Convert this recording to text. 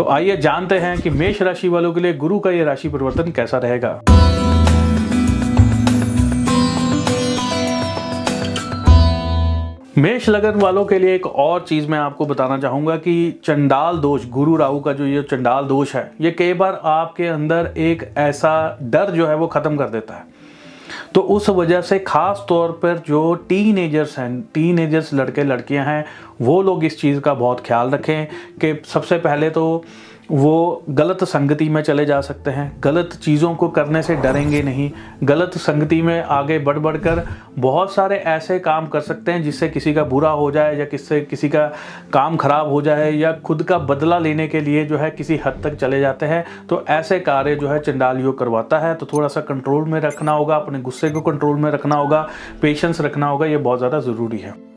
तो आइए जानते हैं कि मेष राशि वालों के लिए गुरु का यह राशि परिवर्तन कैसा रहेगा। मेष लगन वालों के लिए एक और चीज़ मैं आपको बताना चाहूँगा कि चंडाल दोष, गुरु राहु का जो ये चंडाल दोष है, ये कई बार आपके अंदर एक ऐसा डर जो है वो खत्म कर देता है। तो उस वजह से खास तौर पर जो टीन एजर्स हैं टीनेजर्स लड़के लड़कियाँ हैं, वो लोग इस चीज़ का बहुत ख्याल रखें कि सबसे पहले तो वो गलत संगति में चले जा सकते हैं। गलत चीज़ों को करने से डरेंगे नहीं। गलत संगति में आगे बढ़ बढ़ कर बहुत सारे ऐसे काम कर सकते हैं जिससे किसी का बुरा हो जाए या किससे किसी का काम खराब हो जाए या खुद का बदला लेने के लिए जो है किसी हद तक चले जाते हैं। तो ऐसे कार्य जो है चंडाल योग करवाता है। तो थोड़ा सा कंट्रोल में रखना होगा, अपने गुस्से को कंट्रोल में रखना होगा पेशेंस रखना होगा, ये बहुत ज़्यादा ज़रूरी है।